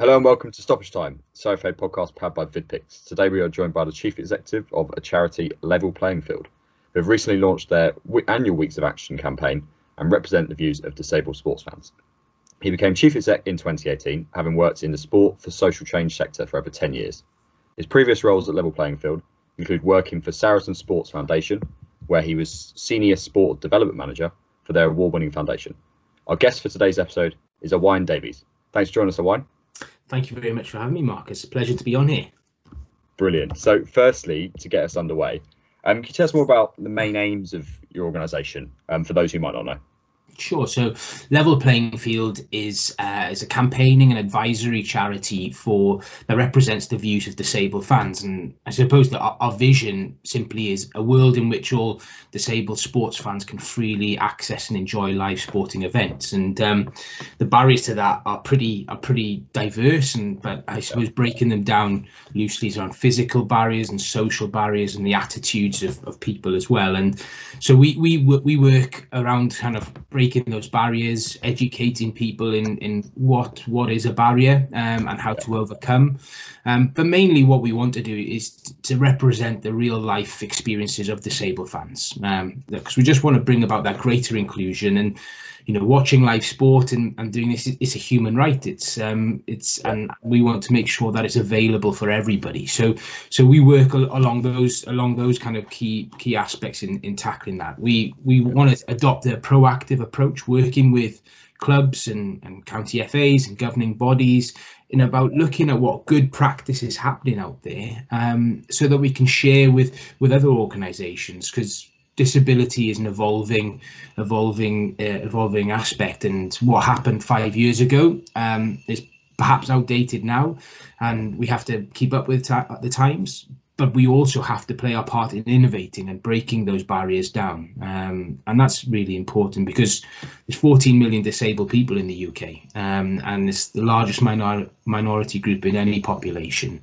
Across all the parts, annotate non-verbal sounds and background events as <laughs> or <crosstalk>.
Hello and welcome to Stoppage Time, SoFA podcast powered by VidPix. Today we are joined by the Chief Executive of a charity, Level Playing Field, who have recently launched their annual Weeks of Action campaign and represent the views of disabled sports fans. He became Chief Exec in 2018, having worked in the sport for social change sector for over 10 years. His previous roles at Level Playing Field include working for Saracen Sports Foundation, where he was Senior Sport Development Manager for their award winning foundation. Our guest for today's episode is Owain Davies. Thanks for joining us, Owain. Thank you very much for having me, Marcus. Pleasure to be on here. Brilliant. So, firstly, to get us underway, um, can you tell us more about the main aims of your organisation um, for those who might not know? Sure. So, Level Playing Field is uh, is a campaigning and advisory charity for that represents the views of disabled fans, and I suppose that our, our, vision simply is a world in which all disabled sports fans can freely access and enjoy live sporting events. And um, the barriers to that are pretty are pretty diverse, and but I suppose breaking them down loosely is around physical barriers and social barriers and the attitudes of, of people as well. And so we we we work around kind of breaking those barriers, educating people in in what what is a barrier um, and how to overcome. Um, but mainly, what we want to do is to represent the real life experiences of disabled fans, because um, we just want to bring about that greater inclusion and you know watching live sport and, and doing this it's a human right. It's um it's and we want to make sure that it's available for everybody. So so we work along those along those kind of key key aspects in in tackling that. We we want to adopt a proactive approach working with clubs and, and county FAs and governing bodies in about looking at what good practice is happening out there um, so that we can share with with other organizations because disability is an evolving, evolving, uh, evolving aspect. And what happened five years ago um, is perhaps outdated now, and we have to keep up with the times. But we also have to play our part in innovating and breaking those barriers down, um, and that's really important because there's 14 million disabled people in the UK, um, and it's the largest minor minority group in any population.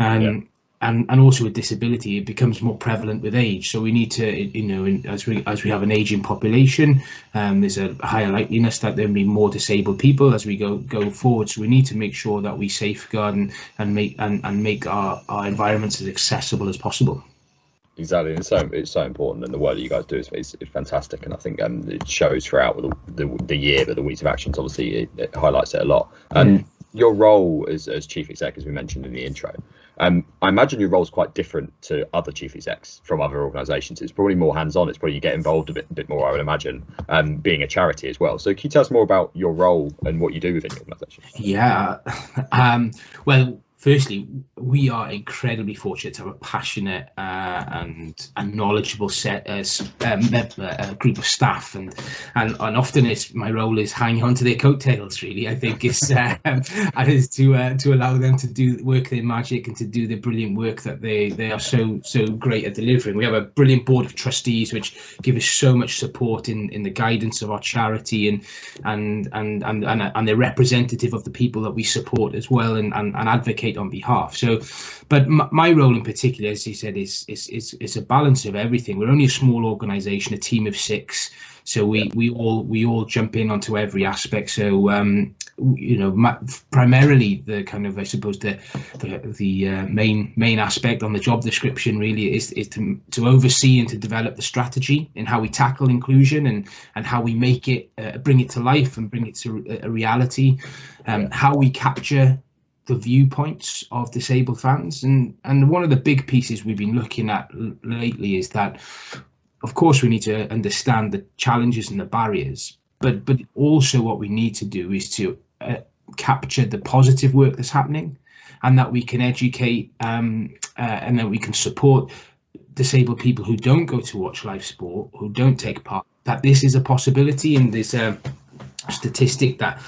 And yeah and and also with disability it becomes more prevalent with age. So we need to you know as we as we have an aging population um, there's a higher likeliness that there'll be more disabled people as we go go forward. So we need to make sure that we safeguard and, and make and, and make our, our environments as accessible as possible. Exactly it's so it's so important and the work that you guys do is, is, is fantastic and i think um, it shows throughout the, the, the year but the weeks of actions obviously it, it highlights it a lot. And yeah. your role as, as chief exec as we mentioned in the intro um, I imagine your role is quite different to other chief execs from other organisations. It's probably more hands-on. It's probably you get involved a bit, a bit more, I would imagine, um, being a charity as well. So can you tell us more about your role and what you do within your organisation? Yeah, <laughs> um, well, firstly, we are incredibly fortunate to have a passionate uh, and a knowledgeable set uh, um, group of staff, and and, and often it's my role is hanging on to their coattails. Really, I think is <laughs> uh, and is to uh, to allow them to do work their magic and to do the brilliant work that they they are so so great at delivering. We have a brilliant board of trustees which give us so much support in in the guidance of our charity and and and and and, and they're representative of the people that we support as well and and, and advocate on behalf. So, but my role in particular, as you said, is is is is a balance of everything. We're only a small organisation, a team of six, so we we all we all jump in onto every aspect. So, um, you know, primarily the kind of I suppose the the, the uh, main main aspect on the job description really is is to to oversee and to develop the strategy in how we tackle inclusion and and how we make it uh, bring it to life and bring it to a reality. Um, how we capture the viewpoints of disabled fans. And and one of the big pieces we've been looking at lately is that of course we need to understand the challenges and the barriers but but also what we need to do is to uh, capture the positive work that's happening and that we can educate um, uh, and that we can support disabled people who don't go to watch live sport who don't take part that this is a possibility and there's a statistic that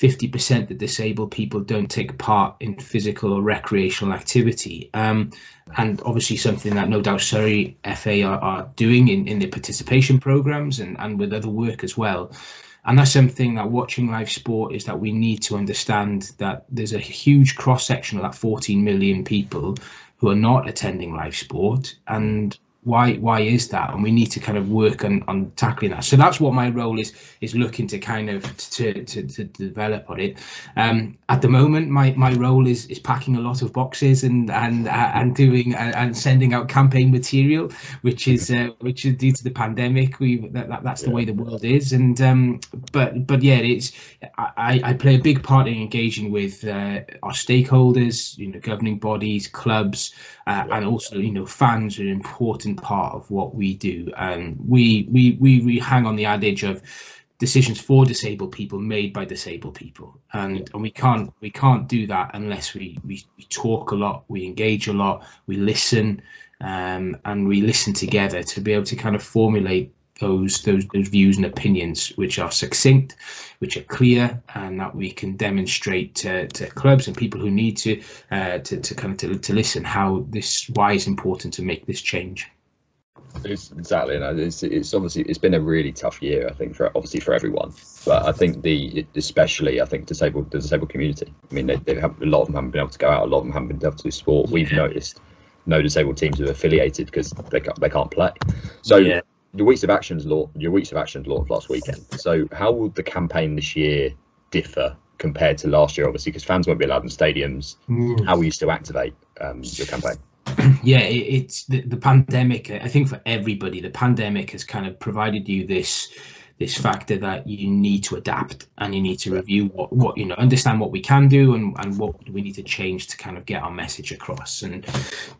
50% of disabled people don't take part in physical or recreational activity. Um, and obviously something that no doubt Surrey FA are, are doing in, in their participation programs and, and with other work as well. And that's something that watching live sport is that we need to understand that there's a huge cross section of that 14 million people who are not attending live sport. And why why is that? And we need to kind of work on on tackling that. So that's what my role is is looking to kind of to to, to develop on it. Um at the moment my my role is is packing a lot of boxes and and uh, and doing uh, and sending out campaign material which is uh, which is due to the pandemic. We that, that that's the way the world is. And um but but yeah it's i i play a big part in engaging with uh, our stakeholders you know governing bodies clubs uh, and also you know fans are an important part of what we do. And we we we, we hang on the adage of decisions for disabled people made by disabled people. And and we can't we can't do that unless we we, we talk a lot we engage a lot we listen um, and we listen together to be able to kind of formulate those those those views and opinions which are succinct which are clear and that we can demonstrate to, to clubs and people who need to uh, to, to kind of to, to listen how this why it's important to make this change it's exactly and it's, it's obviously it's been a really tough year i think for obviously for everyone but i think the especially i think disabled the disabled community i mean they, they have a lot of them haven't been able to go out a lot of them haven't been able to do sport we've noticed no disabled teams are affiliated because they can't they can't play so yeah your weeks of actions law your weeks of actions launched last weekend. So how will the campaign this year differ compared to last year? Obviously, because fans won't be allowed in stadiums. Mm. How will you still activate um, your campaign? <clears throat> Yeah, it, it's the, the pandemic. I think for everybody, the pandemic has kind of provided you this this factor that you need to adapt and you need to review what, what you know understand what we can do and, and what we need to change to kind of get our message across and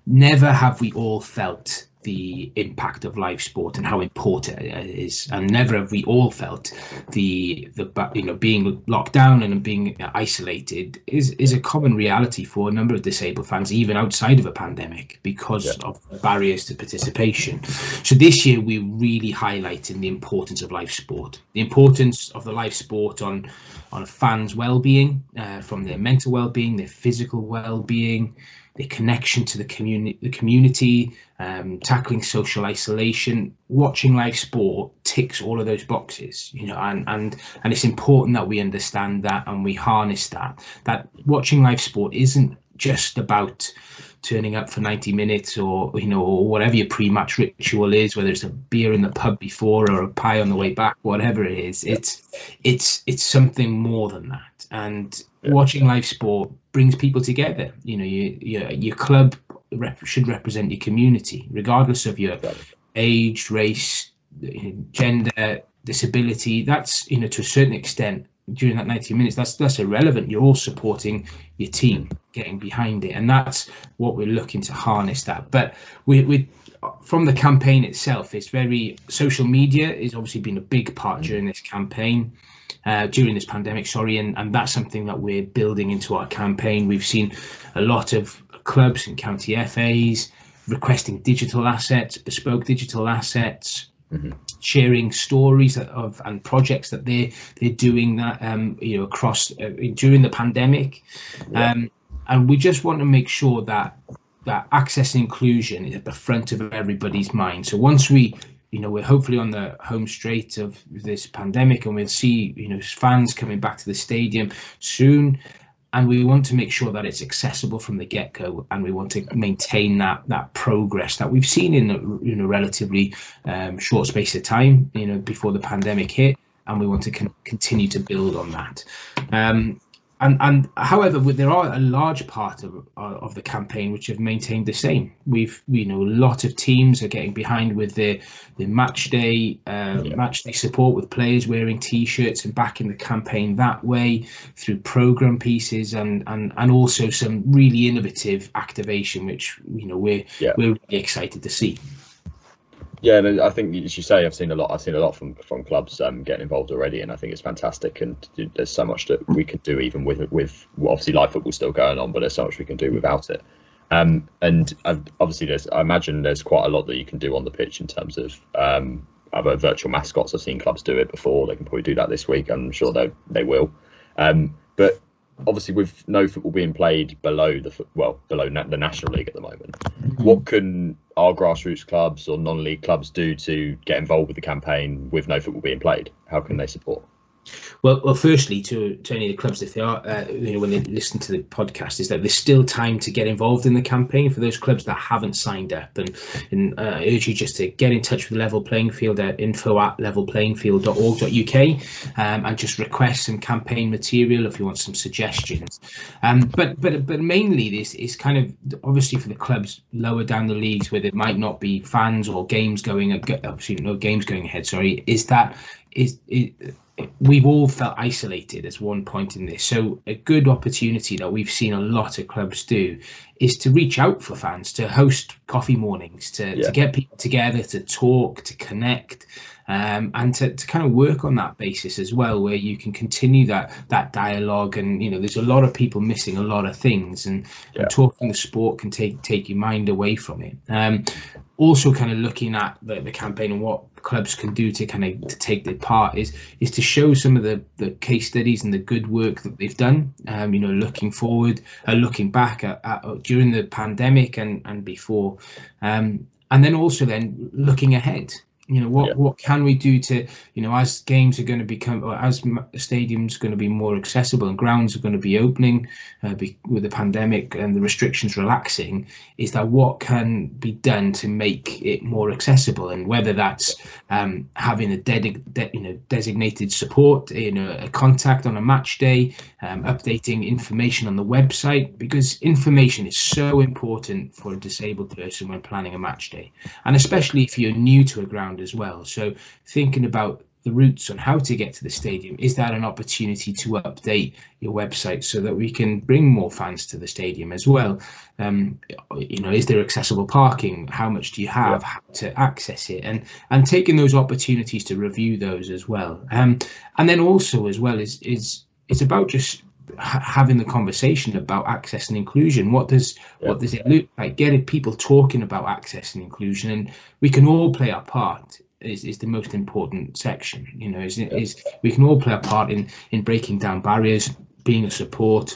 never have we all felt the impact of live sport and how important it is. And never have we all felt the the you know being locked down and being isolated is is a common reality for a number of disabled fans, even outside of a pandemic, because yeah. of barriers to participation. So this year we're really highlighting the importance of live sport, the importance of the live sport on on fans' well-being, uh, from their mental well-being, their physical well-being the connection to the community, the community, um, tackling social isolation, watching live sport ticks all of those boxes, you know, and and and it's important that we understand that and we harness that. That watching live sport isn't just about turning up for 90 minutes or you know or whatever your pre-match ritual is whether it's a beer in the pub before or a pie on the way back whatever it is it's it's it's something more than that. And watching live sport brings people together. You know you, you, your club rep, should represent your community regardless of your age race gender disability. That's you know to a certain extent during that 90 minutes that's that's irrelevant. You're all supporting your team getting behind it. And that's what we're looking to harness that. But we, we from the campaign itself it's very social media is obviously been a big part during this campaign uh, during this pandemic sorry. And and that's something that we're building into our campaign. We've seen a lot of clubs and county fas requesting digital assets bespoke digital assets Mm-hmm. sharing stories of and projects that they they're doing that um, you know across uh, during the pandemic, yeah. um, and we just want to make sure that that access and inclusion is at the front of everybody's mind. So once we you know we're hopefully on the home straight of this pandemic and we'll see you know fans coming back to the stadium soon. And we want to make sure that it's accessible from the get-go and we want to maintain that that progress that we've seen in a you know relatively um, short space of time you know before the pandemic hit. And we want to con- continue to build on that. Um, and and however there are a large part of of the campaign which have maintained the same we've you know a lot of teams are getting behind with the the match day uh, yeah. match day support with players wearing t-shirts and backing the campaign that way through program pieces and and and also some really innovative activation which you know we're yeah. we're really excited to see yeah, and I think as you say, I've seen a lot. I've seen a lot from from clubs um, getting involved already, and I think it's fantastic. And there's so much that we could do, even with with well, obviously live football still going on, but there's so much we can do without it. Um, and obviously, there's I imagine there's quite a lot that you can do on the pitch in terms of um, other virtual mascots. I've seen clubs do it before. They can probably do that this week. I'm sure they they will. Um, but obviously with no football being played below the well below na- the national league at the moment mm-hmm. what can our grassroots clubs or non-league clubs do to get involved with the campaign with no football being played how can they support Well, well, firstly, to, to any of the clubs, if they are, uh, you know, when they listen to the podcast, is that there's still time to get involved in the campaign for those clubs that haven't signed up. And, and uh, I urge you just to get in touch with Level Playing Field at info at levelplayingfield.org.uk um, and just request some campaign material if you want some suggestions. Um, but but but mainly this is kind of obviously for the clubs lower down the leagues where there might not be fans or games going, obviously no games going ahead. Sorry, is that is, is we've all felt isolated at one point in this. So a good opportunity that we've seen a lot of clubs do is to reach out for fans, to host coffee mornings, to, yeah. to get people together, to talk, to connect, um, and to, to kind of work on that basis as well, where you can continue that that dialogue. And you know, there's a lot of people missing a lot of things, and, yeah. and talking the sport can take take your mind away from it. Um, also, kind of looking at the, the campaign and what clubs can do to kind of to take their part is is to show some of the the case studies and the good work that they've done. Um, you know, looking forward, uh, looking back at, at, during the pandemic and and before, um, and then also then looking ahead you know what yeah. what can we do to you know as games are going to become or as stadiums are going to be more accessible and grounds are going to be opening uh, be, with the pandemic and the restrictions relaxing is that what can be done to make it more accessible and whether that's um, having a de- you know designated support you know a contact on a match day um, updating information on the website because information is so important for a disabled person when planning a match day and especially if you're new to a ground as well. So thinking about the routes on how to get to the stadium, is that an opportunity to update your website so that we can bring more fans to the stadium as well? Um, you know, is there accessible parking? How much do you have? Yeah. How to access it? And and taking those opportunities to review those as well. Um, and then also as well is is it's about just having the conversation about access and inclusion what does yeah. what does it look like getting people talking about access and inclusion and we can all play our part is, is the most important section you know is, yeah. is we can all play a part in in breaking down barriers being a support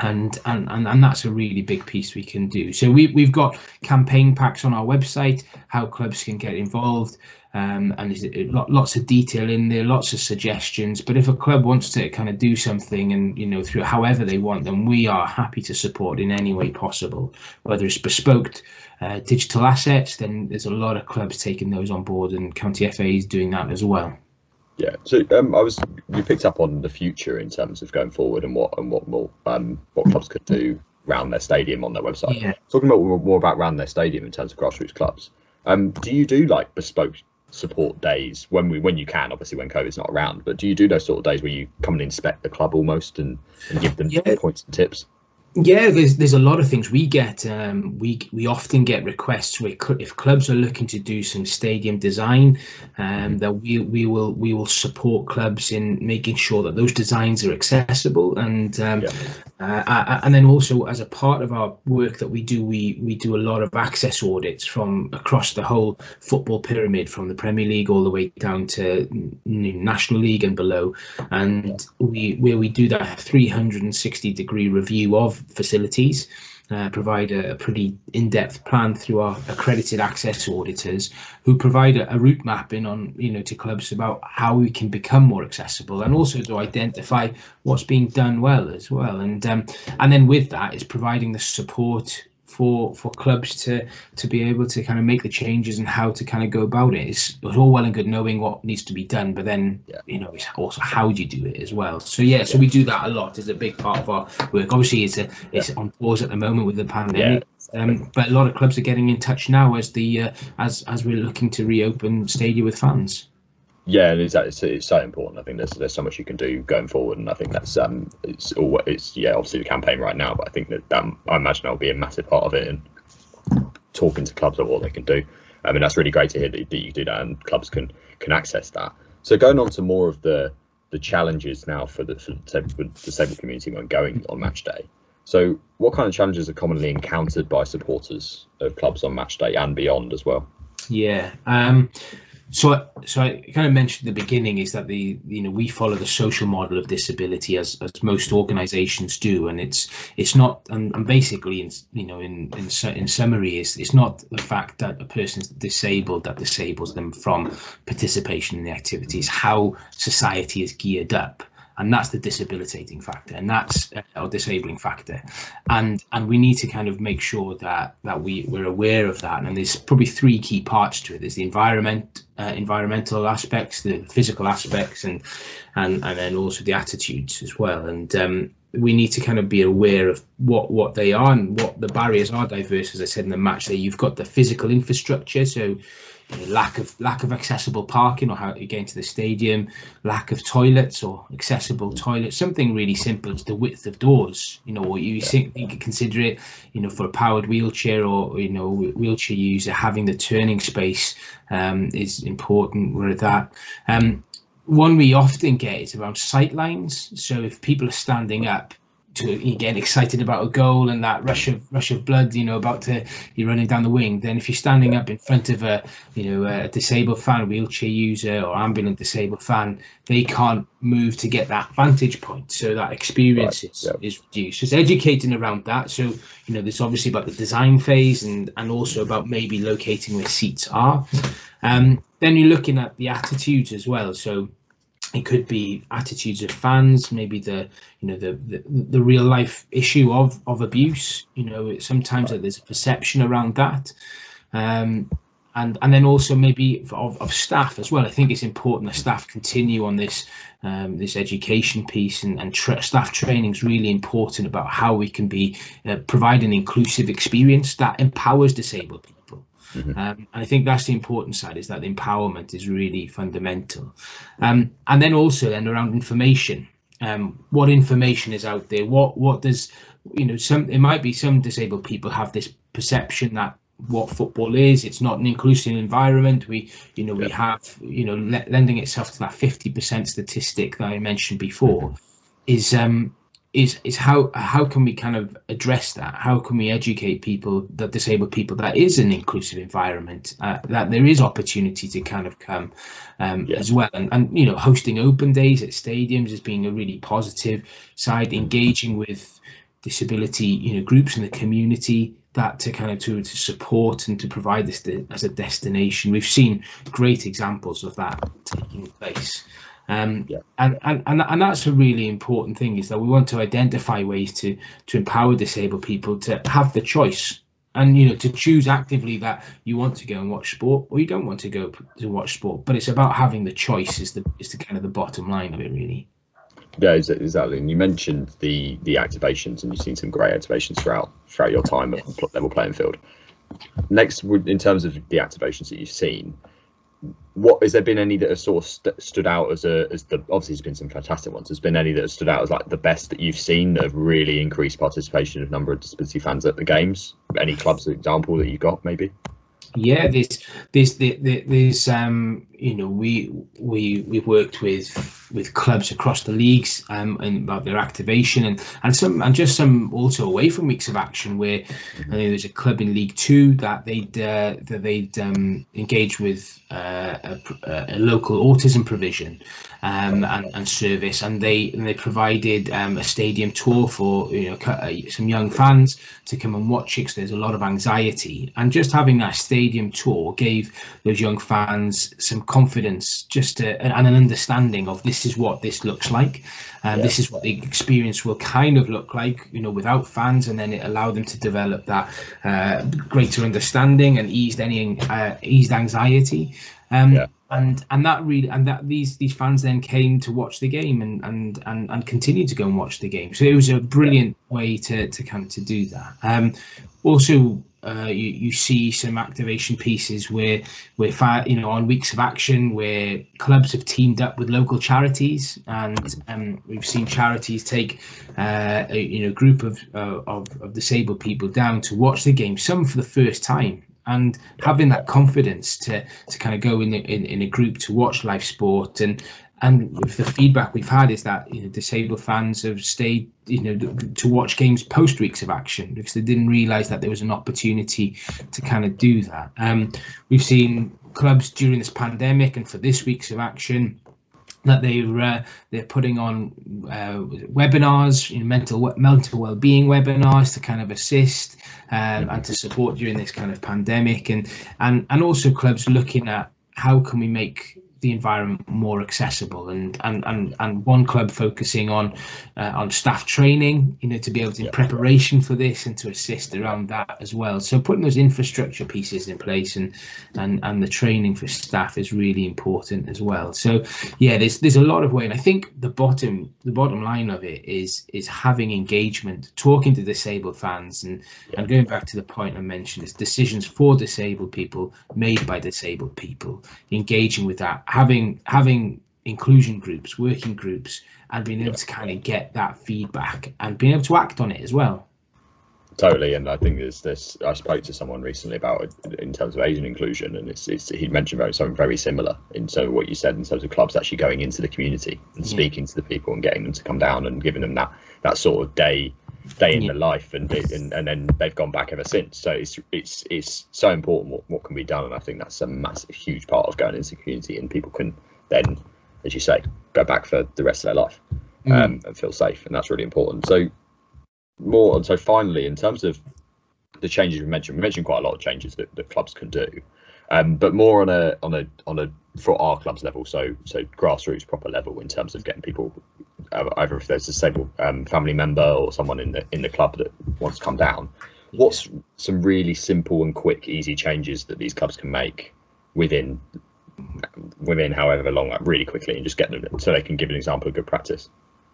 and, and and and that's a really big piece we can do so we, we've got campaign packs on our website how clubs can get involved um, and there's lots of detail in there, lots of suggestions. But if a club wants to kind of do something and you know through however they want, then we are happy to support in any way possible. Whether it's bespoke uh, digital assets, then there's a lot of clubs taking those on board, and County FA is doing that as well. Yeah, so um, I was you picked up on the future in terms of going forward and what and what more um, what clubs could do around their stadium on their website. Yeah. Talking about more about around their stadium in terms of grassroots clubs. Um, do you do like bespoke support days when we when you can obviously when covid's not around but do you do those sort of days where you come and inspect the club almost and, and give them yeah. points and tips yeah, there's there's a lot of things we get. Um, we we often get requests where if clubs are looking to do some stadium design, um, that we we will we will support clubs in making sure that those designs are accessible and um, yeah. uh, and then also as a part of our work that we do, we we do a lot of access audits from across the whole football pyramid, from the Premier League all the way down to National League and below, and we where we do that 360 degree review of facilities, uh, provide a, a pretty in-depth plan through our accredited access auditors who provide a, a, route mapping on you know to clubs about how we can become more accessible and also to identify what's being done well as well. And um, and then with that is providing the support for for clubs to to be able to kind of make the changes and how to kind of go about it. It's, it's all well and good knowing what needs to be done, but then yeah. you know it's also how do you do it as well. So yeah, so we do that a lot. It's a big part of our work. Obviously, it's a it's on pause at the moment with the pandemic. Um, but a lot of clubs are getting in touch now as the uh, as as we're looking to reopen stadia with fans yeah, it's, it's, it's so important. I think there's there's so much you can do going forward, and I think that's um it's all it's yeah obviously the campaign right now, but I think that, that I imagine that'll be a massive part of it and talking to clubs about what they can do. I mean that's really great to hear that, that you do that and clubs can can access that. So going on to more of the the challenges now for the, for the disabled community when going on match day. So what kind of challenges are commonly encountered by supporters of clubs on match day and beyond as well? Yeah. Um, So, so I kind of mentioned at the beginning is that the you know we follow the social model of disability as as most organisations do, and it's it's not and, and basically in you know in in in summary is it's not the fact that a person's disabled that disables them from participation in the activities. How society is geared up and that's the disabilitating factor and that's uh, disabling factor. And and we need to kind of make sure that that we we're aware of that. And there's probably three key parts to it. There's the environment uh, environmental aspects the physical aspects and and and then also the attitudes as well. And um, we need to kind of be aware of what what they are and what the barriers are diverse as i said in the match there. You've got the physical infrastructure. So lack of lack of accessible parking or how to get into the stadium, lack of toilets or accessible toilets. Something really simple as the width of doors. You know, or you think you could consider it. You know, for a powered wheelchair or you know wheelchair user, having the turning space um, is important. With that. Um, one we often get is around sight lines. So if people are standing up, to get excited about a goal and that rush of rush of blood, you know, about to you're running down the wing. Then if you're standing up in front of a you know a disabled fan, wheelchair user or ambulant disabled fan, they can't move to get that vantage point. So that experience right. is, yep. is reduced. It's educating around that. So you know, there's obviously about the design phase and and also about maybe locating where seats are. Um, then you're looking at the attitudes as well. So it could be attitudes of fans maybe the you know the the, the real life issue of of abuse you know sometimes there's a perception around that. Um, and and then also maybe of, of staff as well. I think it's important that staff continue on this um, this education piece and, and tra- staff training is really important about how we can be uh, provide an inclusive experience that empowers disabled people Mm-hmm. Um, and I think that's the important side is that the empowerment is really fundamental. Um, and then also then around information, um, what information is out there? What what does you know? Some it might be some disabled people have this perception that what football is it's not an inclusive environment we you know we have you know le- lending itself to that 50% statistic that i mentioned before is um is is how how can we kind of address that? How can we educate people that disabled people that is an inclusive environment, uh, that there is opportunity to kind of come um, yeah. as well, and and you know hosting open days at stadiums as being a really positive side, engaging with disability you know groups in the community that to kind of to, to support and to provide this as a destination. We've seen great examples of that taking place. Um, yeah. and, and, and, and that's a really important thing is that we want to identify ways to, to empower disabled people to have the choice and you know to choose actively that you want to go and watch sport or you don't want to go to watch sport. But it's about having the choice is the is the kind of the bottom line of it really. Yeah exactly. And you mentioned the the activations and you've seen some great activations throughout throughout your time at level playing field. Next in terms of the activations that you've seen what has there been any that have sort of st- stood out as a as the obviously there's been some fantastic ones. Has been any that have stood out as like the best that you've seen that have really increased participation of number of disability fans at the games? Any clubs example that you've got maybe? Yeah there's there's there's um you know we we we've worked with with clubs across the leagues um and about their activation and and some and just some also away from weeks of action where mm-hmm. I think there's a club in League Two that they'd uh, that they'd um, engage with uh, a, a, local autism provision um, and, and service and they and they provided um, a stadium tour for you know uh, some young fans to come and watch it because there's a lot of anxiety and just having that stadium tour gave those young fans some confidence just to, and an understanding of this is what this looks like and yeah. this is what the experience will kind of look like you know without fans and then it allowed them to develop that uh, greater understanding and eased any uh, eased anxiety um, yeah. and and that really and that these these fans then came to watch the game and and and, and continue to go and watch the game so it was a brilliant yeah. way to to come to do that um, also uh, you, you see some activation pieces where where you know on weeks of action where clubs have teamed up with local charities and um, we've seen charities take uh, a you know group of, uh, of of disabled people down to watch the game some for the first time. And having that confidence to to kind of go in, in in a group to watch live sport and and the feedback we've had is that you know disabled fans have stayed you know to watch games post weeks of action because they didn't realize that there was an opportunity to kind of do that. Um, we've seen clubs during this pandemic and for this week's of action that they're uh, they're putting on uh, webinars, you know, mental mental well-being webinars to kind of assist um, and to support during this kind of pandemic, and and and also clubs looking at how can we make the environment more accessible. And and and, and one club focusing on uh, on staff training you know to be able to in preparation for this and to assist around that as well. So putting those infrastructure pieces in place and and and the training for staff is really important as well. So yeah there's there's a lot of way. And i think the bottom the bottom line of it is is having engagement talking to disabled fans and yeah. and going back to the point i mentioned is decisions for disabled people made by disabled people. Engaging with that having having inclusion groups, working groups, and being able yeah. to kind of get that feedback and being able to act on it as well. Totally, and I think there's this. I spoke to someone recently about it in terms of Asian inclusion, and it's, it's he mentioned very, something very similar in terms of what you said in terms of clubs actually going into the community and speaking to the people and getting them to come down and giving them that that sort of day day in yeah. the life and, and and then they've gone back ever since. So it's it's it's so important what, what can be done. And i think that's a massive huge part of going into the community and people can then as you say go back for the rest of their life mm. um, and feel safe. And that's really important. So more and so finally in terms of the changes we mentioned we mentioned quite a lot of changes that, that clubs can do. Um, but more on a on a on a for our clubs level so so grassroots proper level in terms of getting people either if there's a disabled um, family member or someone in the in the club that wants to come down. What's some really simple and quick, easy changes that these clubs can make within within however long, like really quickly, and just get them so they can give an example of good practice.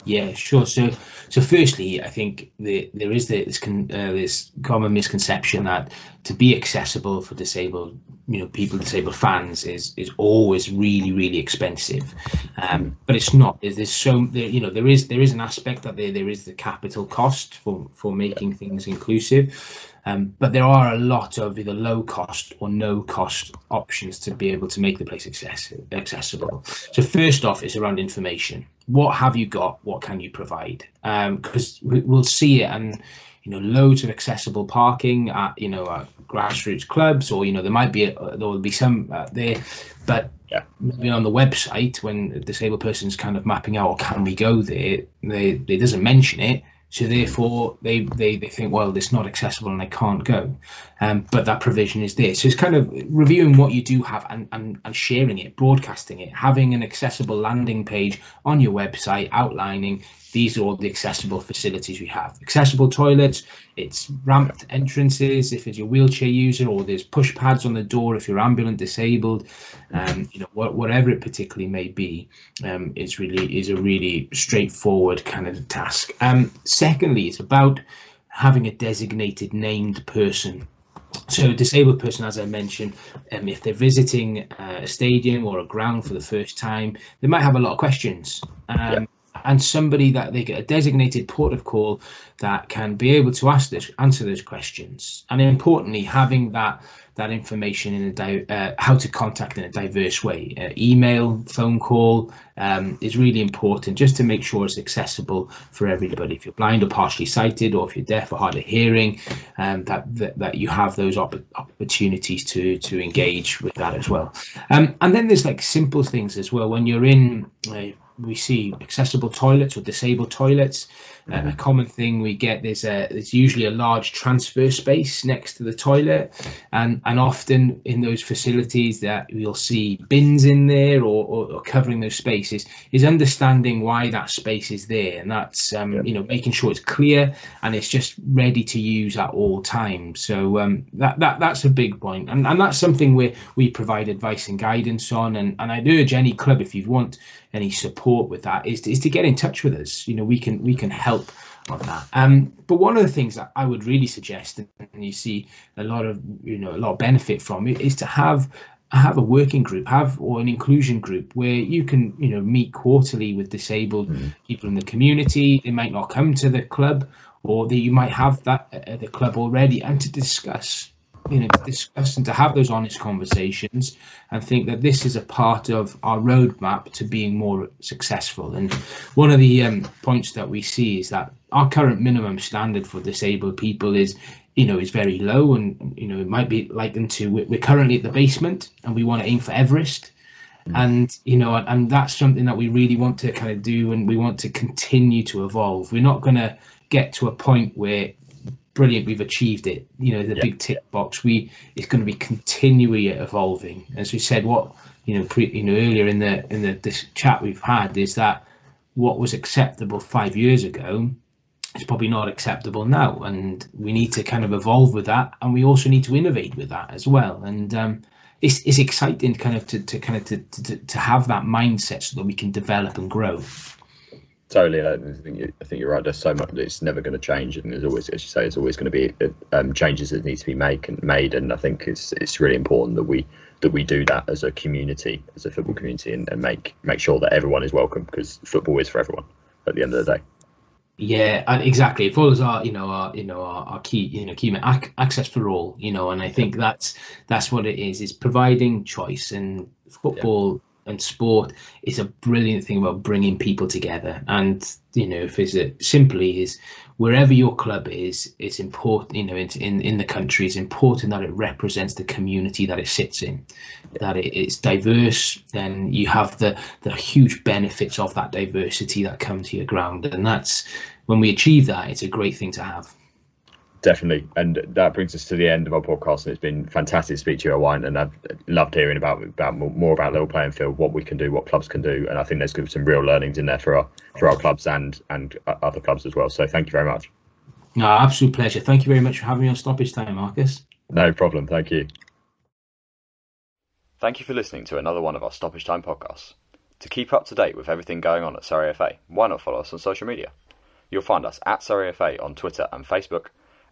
Yeah, sure. So, so firstly, I think the, there is this con, uh, this common misconception that to be accessible for disabled, you know, people, disabled fans is is always really really expensive, um, but it's not. There's so there, you know there is there is an aspect that there there is the capital cost for for making things inclusive, um, but there are a lot of either low cost or no cost options to be able to make the place access- accessible. So first off is around information. What have you got? What can you provide? Because um, we'll see it and you know loads of accessible parking at you know at grassroots clubs or you know there might be a, there will be some uh, there but yeah. maybe on the website when a disabled person's kind of mapping out or can we go there they it doesn't mention it so therefore, they, they, they think, well, it's not accessible and they can't go. Um, but that provision is there. So it's kind of reviewing what you do have and, and, and sharing it, broadcasting it, having an accessible landing page on your website outlining these are all the accessible facilities we have. Accessible toilets, it's ramped entrances if it's your wheelchair user, or there's push pads on the door if you're ambulant disabled, um, you know, wh- whatever it particularly may be, um, is really is a really straightforward kind of task. Um, secondly, it's about having a designated named person so a disabled person, as I mentioned, um, if they're visiting uh, a stadium or a ground for the first time, they might have a lot of questions. Um, yeah and somebody that they get a designated port of call that can be able to ask this, answer those questions, and importantly, having that that information in a di- uh, how to contact in a diverse way. Uh, email, phone call um, is really important just to make sure it's accessible for everybody. If you're blind or partially sighted, or if you're deaf or hard of hearing, um, that, that, that you have those op- opportunities to to engage with that as well. Um, and then there's like simple things as well when you're in. Uh, we see accessible toilets or disabled toilets. Uh, a mm-hmm. common thing we get there's a there's usually a large transfer space next to the toilet, and and often in those facilities that you'll see bins in there or, or, or covering those spaces is understanding why that space is there, and that's um, you know making sure it's clear and it's just ready to use at all times. So um, that that that's a big point, and and that's something we we provide advice and guidance on, and and I'd urge any club if you want any support with that is, is to get in touch with us. You know, we can we can help on that. Um, but one of the things that I would really suggest, and you see a lot of you know a lot of benefit from it, is to have have a working group, have or an inclusion group where you can you know meet quarterly with disabled mm-hmm. people in the community. They might not come to the club, or that you might have that at the club already, and to discuss you know to discuss and to have those honest conversations and think that this is a part of our roadmap to being more successful. And one of the um, points that we see is that our current minimum standard for disabled people is you know is very low and you know it might be likened to we're currently at the basement and we want to aim for everest. Mm. and you know and that's something that we really want to kind of do and we want to continue to evolve. We're not going to get to a point where brilliant we've achieved it. You know the yeah. big tick box we it's going to be continually evolving. As we said what you know pre, you know earlier in the in the this chat we've had is that what was acceptable five years ago is probably not acceptable now. And we need to kind of evolve with that. And we also need to innovate with that as well. And um, it's, it's exciting kind of to, to kind of to, to, to have that mindset so that we can develop and grow Totally, I think, you, I think you're right. There's so much it's never going to change, and there's always, as you say, there's always going to be um, changes that need to be made and made. And I think it's it's really important that we that we do that as a community, as a football community, and, and make make sure that everyone is welcome because football is for everyone at the end of the day. Yeah, and exactly. It follows our, you know, our, you know, our, our key, you know, key access for all, you know, and I think that's that's what it is. Is providing choice and football and sport is a brilliant thing about bringing people together. And you know, if it's a, simply is wherever your club is, it's important. You know, in in, the country, it's important that it represents the community that it sits in, that it, it's diverse. Then you have the the huge benefits of that diversity that come to your ground, and that's when we achieve that, it's a great thing to have. Definitely, and that brings us to the end of our podcast. And it's been fantastic to speak to you, Owain, and I've loved hearing about about more about level playing field, what we can do, what clubs can do, and I think there's some real learnings in there for our for our clubs and and other clubs as well. So thank you very much. No, absolute pleasure. Thank you very much for having me on Stoppage Time, Marcus. No problem. Thank you. Thank you for listening to another one of our Stoppage Time podcasts. To keep up to date with everything going on at Surrey FA, why not follow us on social media? You'll find us at Surrey FA on Twitter and Facebook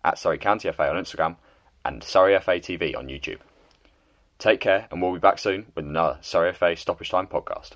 at Surrey County FA on Instagram, and Surrey FA TV on YouTube. Take care, and we'll be back soon with another Surrey FA Stoppage Time podcast.